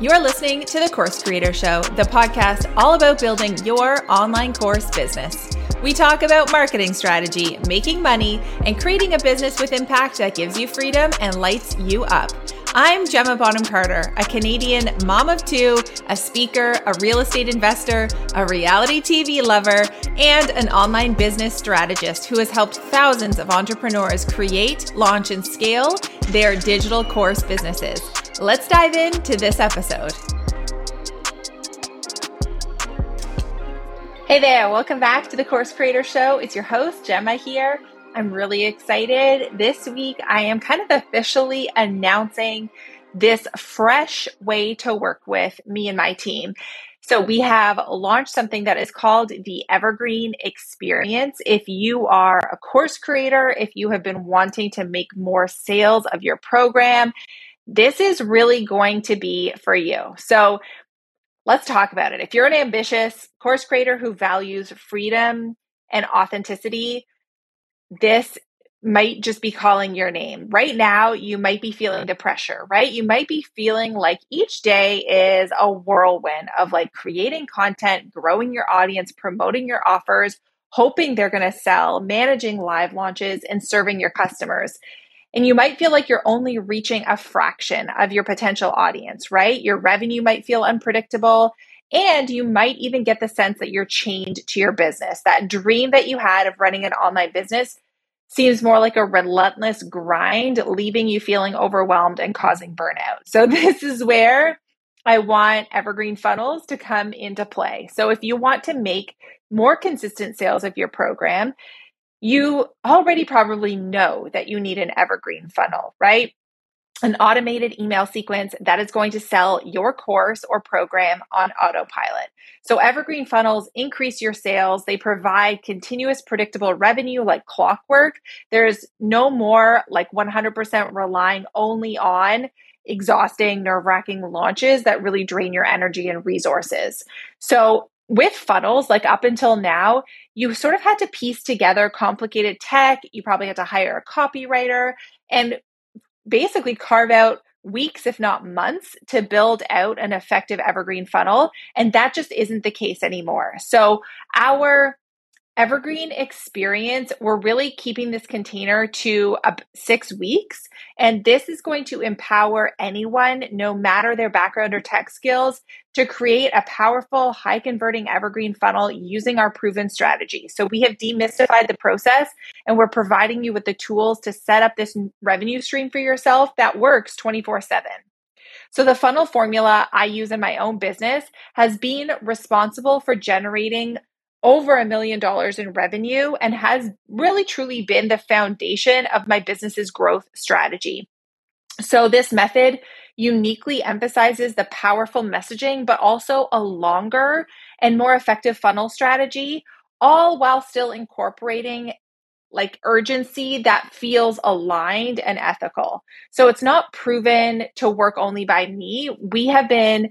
You're listening to the Course Creator Show, the podcast all about building your online course business. We talk about marketing strategy, making money, and creating a business with impact that gives you freedom and lights you up. I'm Gemma Bonham Carter, a Canadian mom of two, a speaker, a real estate investor, a reality TV lover, and an online business strategist who has helped thousands of entrepreneurs create, launch, and scale their digital course businesses. Let's dive into this episode. Hey there, welcome back to the Course Creator Show. It's your host, Gemma here. I'm really excited. This week, I am kind of officially announcing this fresh way to work with me and my team. So, we have launched something that is called the Evergreen Experience. If you are a course creator, if you have been wanting to make more sales of your program, this is really going to be for you. So let's talk about it. If you're an ambitious course creator who values freedom and authenticity, this might just be calling your name. Right now, you might be feeling the pressure, right? You might be feeling like each day is a whirlwind of like creating content, growing your audience, promoting your offers, hoping they're going to sell, managing live launches, and serving your customers. And you might feel like you're only reaching a fraction of your potential audience, right? Your revenue might feel unpredictable. And you might even get the sense that you're chained to your business. That dream that you had of running an online business seems more like a relentless grind, leaving you feeling overwhelmed and causing burnout. So, this is where I want evergreen funnels to come into play. So, if you want to make more consistent sales of your program, you already probably know that you need an evergreen funnel, right? An automated email sequence that is going to sell your course or program on autopilot. So, evergreen funnels increase your sales. They provide continuous, predictable revenue like clockwork. There's no more like 100% relying only on exhausting, nerve wracking launches that really drain your energy and resources. So, with funnels, like up until now, you sort of had to piece together complicated tech. You probably had to hire a copywriter and basically carve out weeks, if not months, to build out an effective evergreen funnel. And that just isn't the case anymore. So, our evergreen experience, we're really keeping this container to uh, six weeks. And this is going to empower anyone, no matter their background or tech skills, to create a powerful, high converting evergreen funnel using our proven strategy. So we have demystified the process and we're providing you with the tools to set up this revenue stream for yourself that works 24 7. So, the funnel formula I use in my own business has been responsible for generating over a million dollars in revenue and has really truly been the foundation of my business's growth strategy. So, this method uniquely emphasizes the powerful messaging, but also a longer and more effective funnel strategy, all while still incorporating like urgency that feels aligned and ethical. So, it's not proven to work only by me. We have been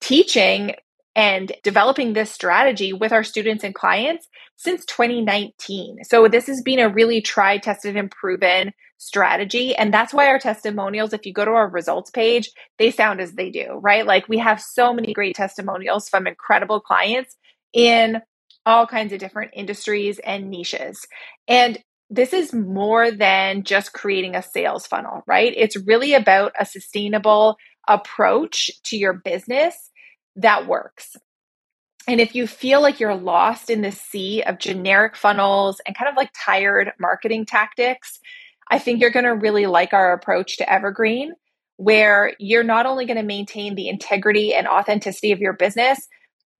teaching and developing this strategy with our students and clients since 2019. So this has been a really tried, tested, and proven strategy. And that's why our testimonials, if you go to our results page, they sound as they do, right? Like we have so many great testimonials from incredible clients in all kinds of different industries and niches. And this is more than just creating a sales funnel, right? It's really about a sustainable approach to your business that works. And if you feel like you're lost in the sea of generic funnels and kind of like tired marketing tactics, I think you're going to really like our approach to Evergreen, where you're not only going to maintain the integrity and authenticity of your business,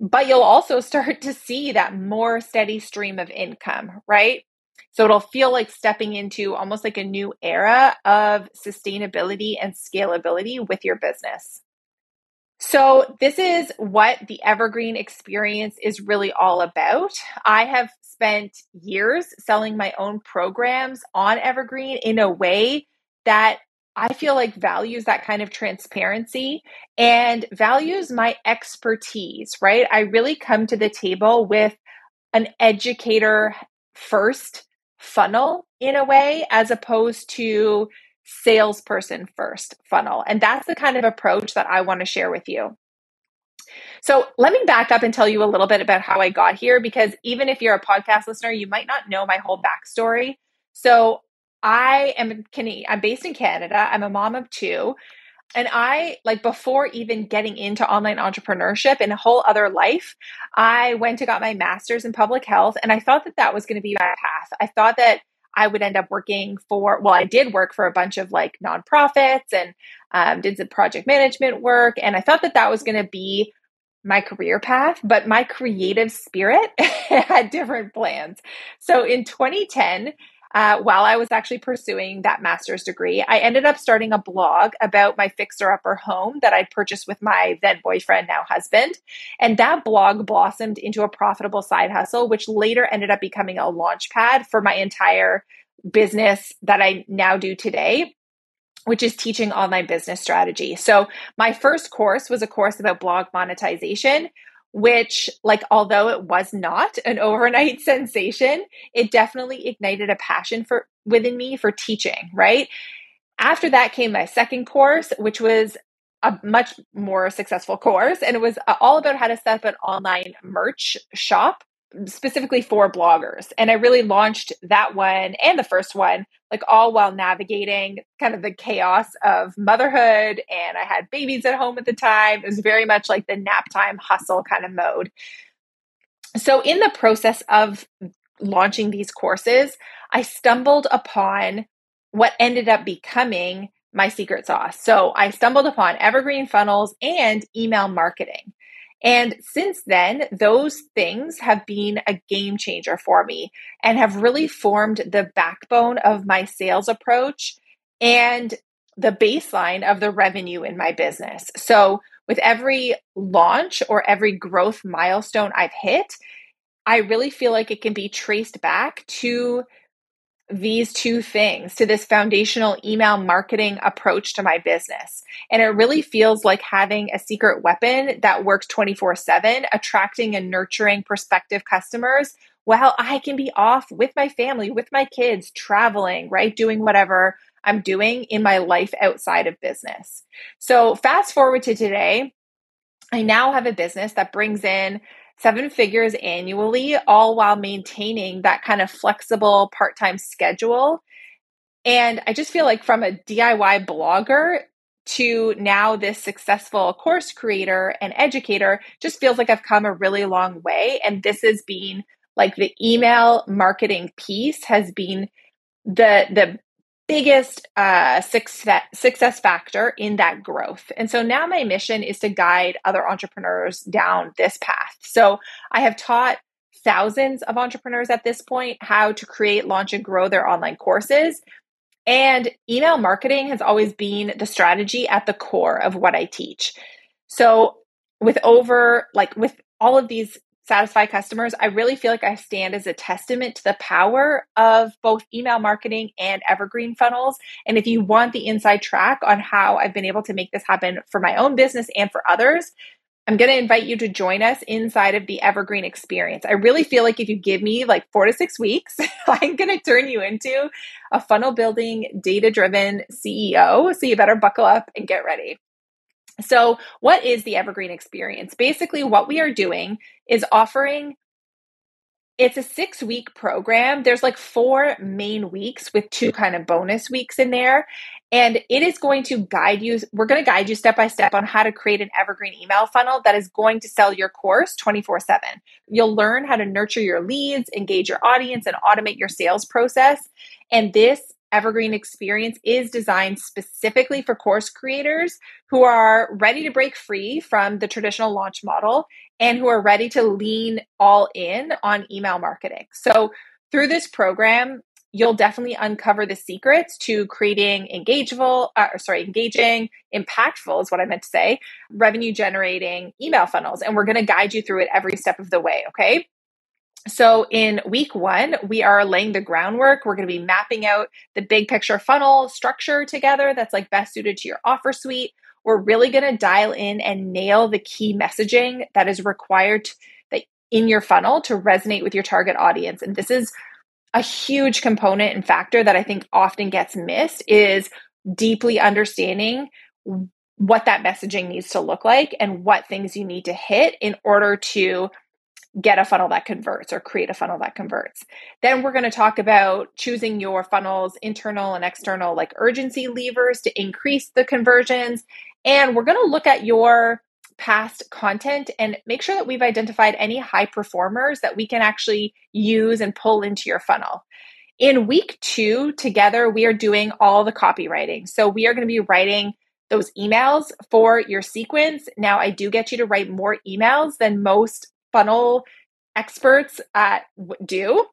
but you'll also start to see that more steady stream of income, right? So it'll feel like stepping into almost like a new era of sustainability and scalability with your business. So, this is what the Evergreen experience is really all about. I have spent years selling my own programs on Evergreen in a way that I feel like values that kind of transparency and values my expertise, right? I really come to the table with an educator first funnel in a way, as opposed to salesperson first funnel. And that's the kind of approach that I want to share with you. So let me back up and tell you a little bit about how I got here because even if you're a podcast listener, you might not know my whole backstory. So I am I'm based in Canada. I'm a mom of two. And I, like, before even getting into online entrepreneurship in a whole other life, I went and got my master's in public health. And I thought that that was going to be my path. I thought that I would end up working for, well, I did work for a bunch of like nonprofits and um, did some project management work. And I thought that that was going to be my career path, but my creative spirit had different plans. So in 2010, uh, while I was actually pursuing that master's degree, I ended up starting a blog about my fixer upper home that I'd purchased with my then boyfriend, now husband. And that blog blossomed into a profitable side hustle, which later ended up becoming a launch pad for my entire business that I now do today which is teaching online business strategy. So, my first course was a course about blog monetization, which like although it was not an overnight sensation it definitely ignited a passion for within me for teaching right? After that came my second course which was a much more successful course and it was all about how to set up an online merch shop specifically for bloggers. And I really launched that one and the first one, like all while navigating kind of the chaos of motherhood. And I had babies at home at the time. It was very much like the nap time hustle kind of mode. So, in the process of launching these courses, I stumbled upon what ended up becoming my secret sauce. So, I stumbled upon evergreen funnels and email marketing. And since then, those things have been a game changer for me and have really formed the backbone of my sales approach and the baseline of the revenue in my business. So, with every launch or every growth milestone I've hit, I really feel like it can be traced back to these two things to this foundational email marketing approach to my business. And it really feels like having a secret weapon that works 24 7, attracting and nurturing prospective customers while I can be off with my family, with my kids, traveling, right? Doing whatever I'm doing in my life outside of business. So, fast forward to today, I now have a business that brings in seven figures annually, all while maintaining that kind of flexible part time schedule. And I just feel like from a DIY blogger to now this successful course creator and educator just feels like I've come a really long way. And this has been like the email marketing piece has been the the biggest uh, success, success factor in that growth. And so now my mission is to guide other entrepreneurs down this path. So I have taught thousands of entrepreneurs at this point how to create, launch, and grow their online courses. And email marketing has always been the strategy at the core of what I teach. So with over like with all of these satisfy customers, I really feel like I stand as a testament to the power of both email marketing and evergreen funnels. And if you want the inside track on how I've been able to make this happen for my own business and for others, I'm going to invite you to join us inside of the Evergreen experience. I really feel like if you give me like four to six weeks, I'm going to turn you into a funnel building, data driven CEO. So you better buckle up and get ready. So, what is the Evergreen experience? Basically, what we are doing is offering it's a six week program. There's like four main weeks with two kind of bonus weeks in there. And it is going to guide you. We're going to guide you step by step on how to create an evergreen email funnel that is going to sell your course 24 7. You'll learn how to nurture your leads, engage your audience, and automate your sales process. And this Evergreen experience is designed specifically for course creators who are ready to break free from the traditional launch model and who are ready to lean all in on email marketing. So, through this program, you'll definitely uncover the secrets to creating engageable, uh, sorry, engaging, impactful is what I meant to say, revenue generating email funnels. And we're going to guide you through it every step of the way. Okay. So, in week one, we are laying the groundwork. We're going to be mapping out the big picture funnel structure together that's like best suited to your offer suite. We're really going to dial in and nail the key messaging that is required in your funnel to resonate with your target audience. And this is a huge component and factor that I think often gets missed is deeply understanding what that messaging needs to look like and what things you need to hit in order to get a funnel that converts or create a funnel that converts. Then we're going to talk about choosing your funnel's internal and external like urgency levers to increase the conversions. And we're going to look at your past content and make sure that we've identified any high performers that we can actually use and pull into your funnel. In week two, together, we are doing all the copywriting. So we are going to be writing those emails for your sequence. Now, I do get you to write more emails than most funnel experts uh, do.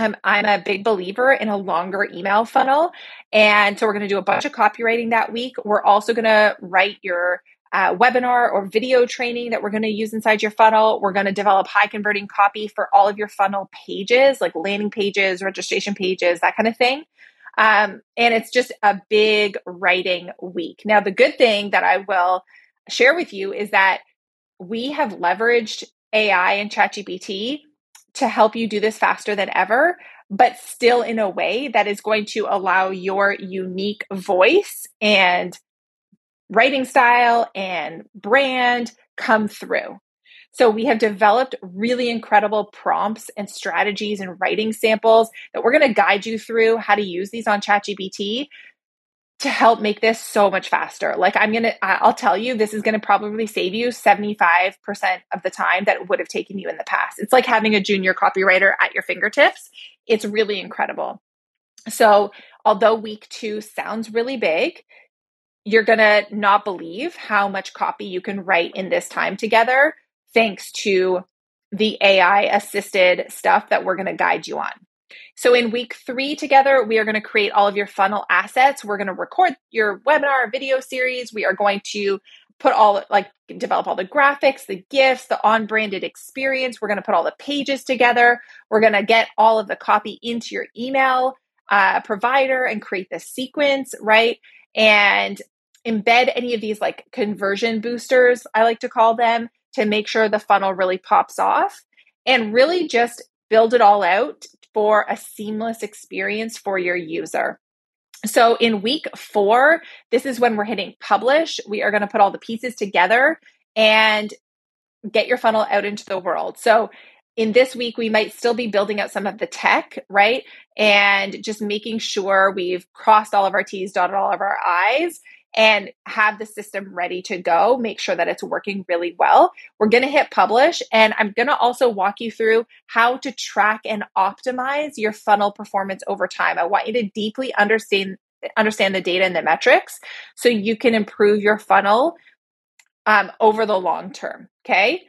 Um, I'm a big believer in a longer email funnel. And so we're going to do a bunch of copywriting that week. We're also going to write your uh, webinar or video training that we're going to use inside your funnel. We're going to develop high converting copy for all of your funnel pages, like landing pages, registration pages, that kind of thing. Um, and it's just a big writing week. Now, the good thing that I will share with you is that we have leveraged AI and ChatGPT to help you do this faster than ever, but still in a way that is going to allow your unique voice and writing style and brand come through. So we have developed really incredible prompts and strategies and writing samples that we're going to guide you through how to use these on ChatGPT to help make this so much faster. Like I'm going to I'll tell you this is going to probably save you 75% of the time that would have taken you in the past. It's like having a junior copywriter at your fingertips. It's really incredible. So, although week 2 sounds really big, you're going to not believe how much copy you can write in this time together thanks to the AI assisted stuff that we're going to guide you on. So in week three together, we are going to create all of your funnel assets. We're going to record your webinar video series. We are going to put all like develop all the graphics, the gifts, the on branded experience. We're going to put all the pages together. We're going to get all of the copy into your email uh, provider and create the sequence, right? And embed any of these like conversion boosters, I like to call them, to make sure the funnel really pops off and really just build it all out for a seamless experience for your user. So in week four, this is when we're hitting publish. We are going to put all the pieces together and get your funnel out into the world. So in this week, we might still be building out some of the tech, right? And just making sure we've crossed all of our T's, dotted all of our I's, and have the system ready to go, make sure that it's working really well. We're going to hit publish and I'm going to also walk you through how to track and optimize your funnel performance over time. I want you to deeply understand understand the data and the metrics so you can improve your funnel um, over the long term. Okay.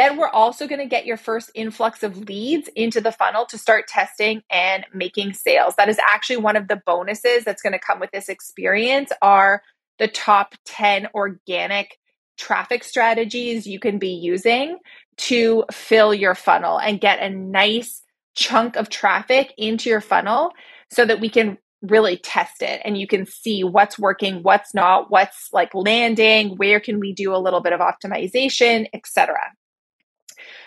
Then we're also going to get your first influx of leads into the funnel to start testing and making sales. That is actually one of the bonuses that's going to come with this experience are the top 10 organic traffic strategies you can be using to fill your funnel and get a nice chunk of traffic into your funnel so that we can really test it and you can see what's working, what's not, what's like landing, where can we do a little bit of optimization, etc.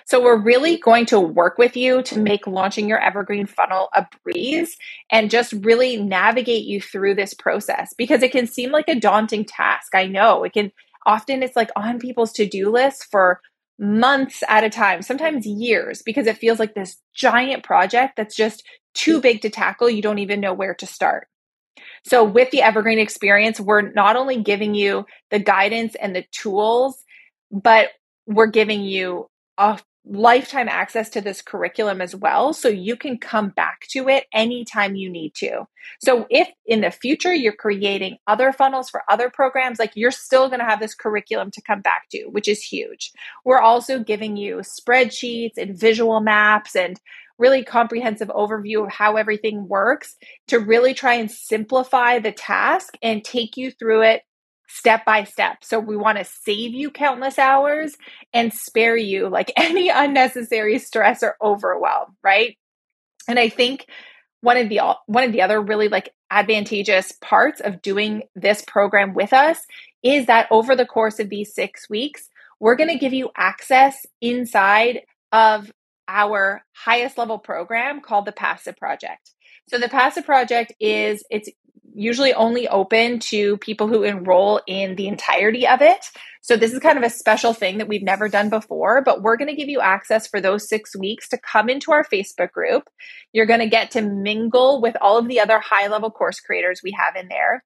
So we're really going to work with you to make launching your evergreen funnel a breeze and just really navigate you through this process because it can seem like a daunting task. I know it can often it's like on people's to-do list for months at a time, sometimes years because it feels like this giant project that's just too big to tackle. You don't even know where to start. So, with the Evergreen experience, we're not only giving you the guidance and the tools, but we're giving you a lifetime access to this curriculum as well. So you can come back to it anytime you need to. So if in the future you're creating other funnels for other programs, like you're still going to have this curriculum to come back to, which is huge. We're also giving you spreadsheets and visual maps and really comprehensive overview of how everything works to really try and simplify the task and take you through it step by step. So we want to save you countless hours and spare you like any unnecessary stress or overwhelm, right? And I think one of the one of the other really like advantageous parts of doing this program with us is that over the course of these 6 weeks, we're going to give you access inside of our highest level program called the Passive Project. So the Passive Project is it's usually only open to people who enroll in the entirety of it. So this is kind of a special thing that we've never done before, but we're going to give you access for those six weeks to come into our Facebook group. You're going to get to mingle with all of the other high level course creators we have in there.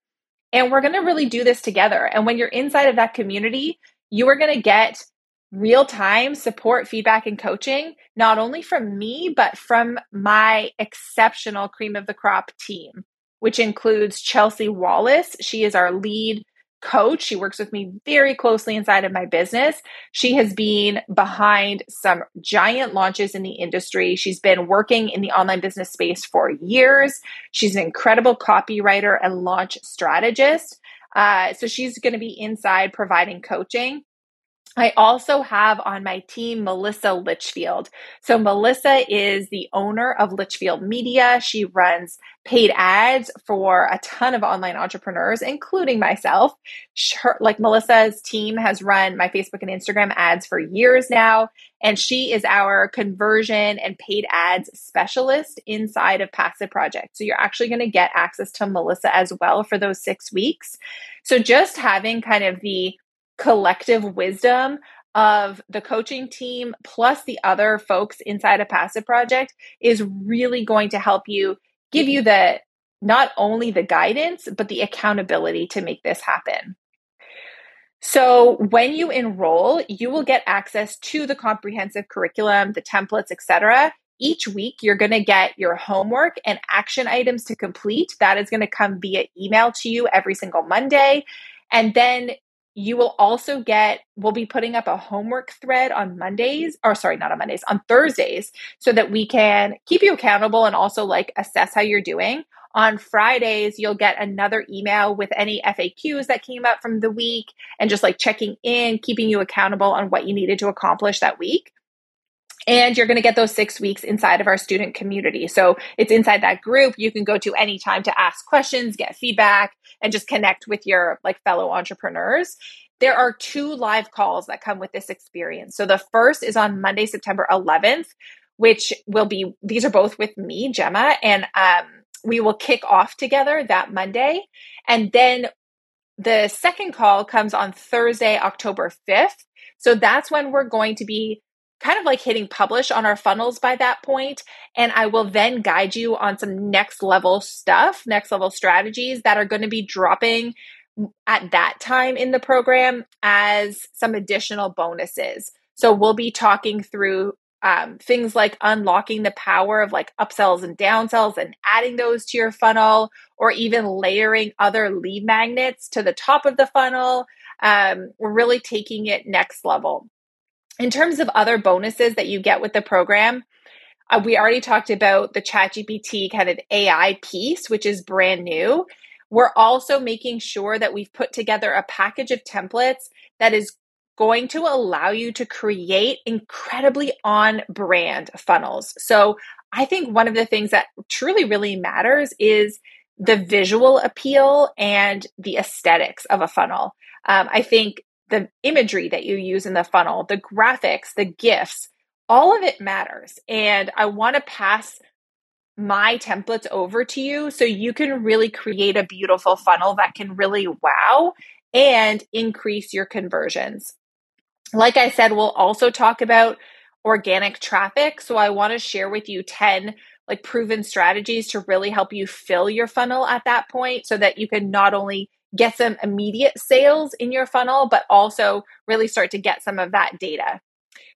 And we're going to really do this together. And when you're inside of that community, you are going to get real time support, feedback, and coaching, not only from me, but from my exceptional cream of the crop team, which includes Chelsea Wallace. She is our lead coach. She works with me very closely inside of my business. She has been behind some giant launches in the industry. She's been working in the online business space for years. She's an incredible copywriter and launch strategist. Uh, so she's going to be inside providing coaching. I also have on my team Melissa Litchfield. So, Melissa is the owner of Litchfield Media. She runs paid ads for a ton of online entrepreneurs, including myself. Her, like Melissa's team has run my Facebook and Instagram ads for years now. And she is our conversion and paid ads specialist inside of Passive Project. So, you're actually going to get access to Melissa as well for those six weeks. So, just having kind of the collective wisdom of the coaching team plus the other folks inside a passive project is really going to help you give you the not only the guidance but the accountability to make this happen. So when you enroll you will get access to the comprehensive curriculum the templates etc each week you're going to get your homework and action items to complete. That is going to come via email to you every single monday. And then you will also get, we'll be putting up a homework thread on Mondays, or sorry, not on Mondays, on Thursdays, so that we can keep you accountable and also like assess how you're doing. On Fridays, you'll get another email with any FAQs that came up from the week and just like checking in, keeping you accountable on what you needed to accomplish that week. And you're going to get those six weeks inside of our student community. So it's inside that group. You can go to any time to ask questions, get feedback, and just connect with your like fellow entrepreneurs. There are two live calls that come with this experience. So the first is on Monday, September 11th, which will be, these are both with me, Gemma, and um, we will kick off together that Monday. And then the second call comes on Thursday, October 5th. So that's when we're going to be kind of like hitting publish on our funnels by that point and i will then guide you on some next level stuff next level strategies that are going to be dropping at that time in the program as some additional bonuses. So we'll be talking through um, things like unlocking the power of like upsells and downsells and adding those to your funnel or even layering other lead magnets to the top of the funnel. Um, we're really taking it next level in terms of other bonuses that you get with the program, uh, we already talked about the ChatGPT kind of AI piece, which is brand new. We're also making sure that we've put together a package of templates that is going to allow you to create incredibly on brand funnels. So, I think one of the things that truly really matters is the visual appeal and the aesthetics of a funnel. Um, I think the imagery that you use in the funnel, the graphics, the GIFs, all of it matters. And I want to pass my templates over to you so you can really create a beautiful funnel that can really wow and increase your conversions. Like I said, we'll also talk about organic traffic. So I want to share with you 10 like proven strategies to really help you fill your funnel at that point so that you can not only get some immediate sales in your funnel, but also really start to get some of that data.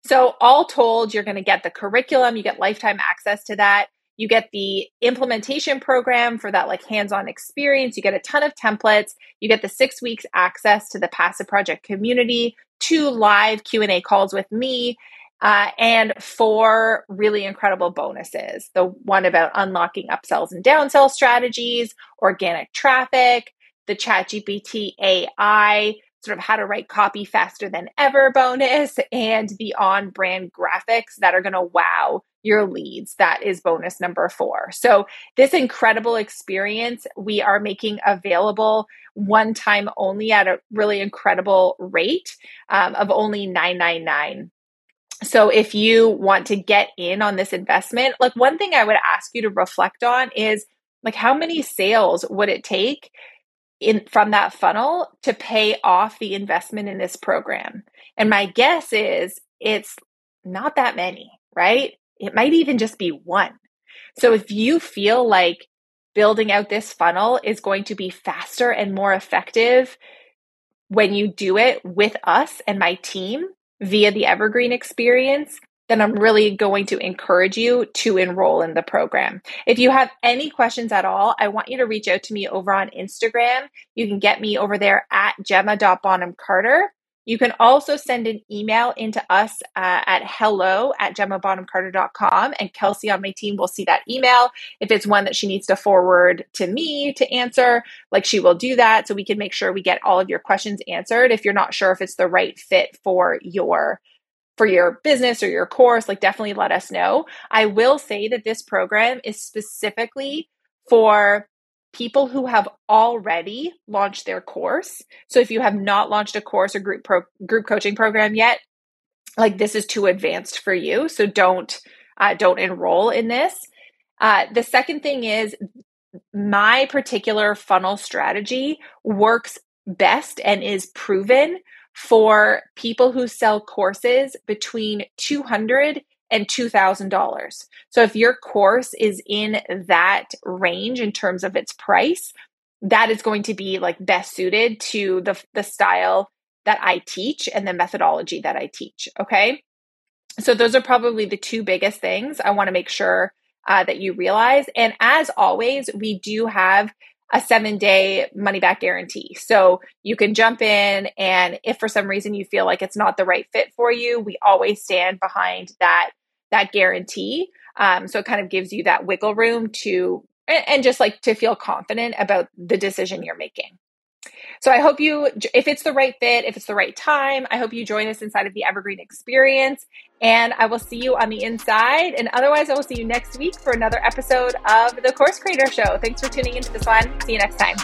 So, all told, you're going to get the curriculum, you get lifetime access to that. You get the implementation program for that like hands-on experience. You get a ton of templates. You get the 6 weeks access to the passive project community, two live Q&A calls with me, uh, and four really incredible bonuses. The one about unlocking upsells and downsell strategies, organic traffic, the ChatGPT AI, sort of how to write copy faster than ever bonus, and the on brand graphics that are going to wow your leads. That is bonus number four. So, this incredible experience we are making available one time only at a really incredible rate um, of only 999 so if you want to get in on this investment like one thing i would ask you to reflect on is Like, how many sales would it take in from that funnel to pay off the investment in this program? And my guess is it's not that many, right? It might even just be one. So if you feel like building out this funnel is going to be faster and more effective when you do it with us and my team via the Evergreen experience, then I'm really going to encourage you to enroll in the program. If you have any questions at all, I want you to reach out to me over on Instagram. You can get me over there at gemma.bonhamcarter. You can also send an email into us uh, at hello at gemmabonhamcarter.com, and Kelsey on my team will see that email. If it's one that she needs to forward to me to answer, like she will do that so we can make sure we get all of your questions answered. If you're not sure if it's the right fit for your for your business or your course, like definitely let us know. I will say that this program is specifically for people who have already launched their course. So if you have not launched a course or group pro- group coaching program yet, like this is too advanced for you. So don't uh, don't enroll in this. Uh, the second thing is my particular funnel strategy works best and is proven for people who sell courses between 200 and $2,000. So if your course is in that range in terms of its price, that is going to be like best suited to the, the style that I teach and the methodology that I teach. Okay. So those are probably the two biggest things I want to make sure uh, that you realize. And as always, we do have a seven day money back guarantee. So you can jump in, and if for some reason you feel like it's not the right fit for you, we always stand behind that that guarantee. Um, so it kind of gives you that wiggle room to and, and just like to feel confident about the decision you're making. So I hope you, if it's the right fit, if it's the right time, I hope you join us inside of the Evergreen experience. And I will see you on the inside. And otherwise, I will see you next week for another episode of the Course Creator Show. Thanks for tuning into this one. See you next time.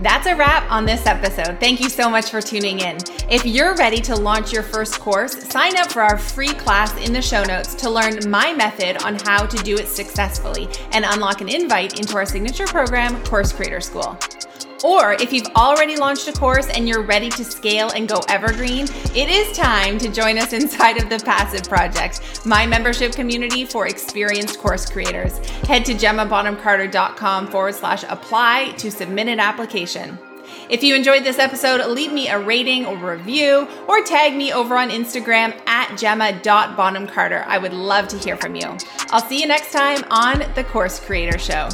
That's a wrap on this episode. Thank you so much for tuning in. If you're ready to launch your first course, sign up for our free class in the show notes to learn my method on how to do it successfully and unlock an invite into our signature program, Course Creator School. Or if you've already launched a course and you're ready to scale and go evergreen, it is time to join us inside of the Passive Project, my membership community for experienced course creators. Head to gemmabonhamcarter.com forward slash apply to submit an application. If you enjoyed this episode, leave me a rating or review or tag me over on Instagram at gemma.bonhamcarter. I would love to hear from you. I'll see you next time on The Course Creator Show.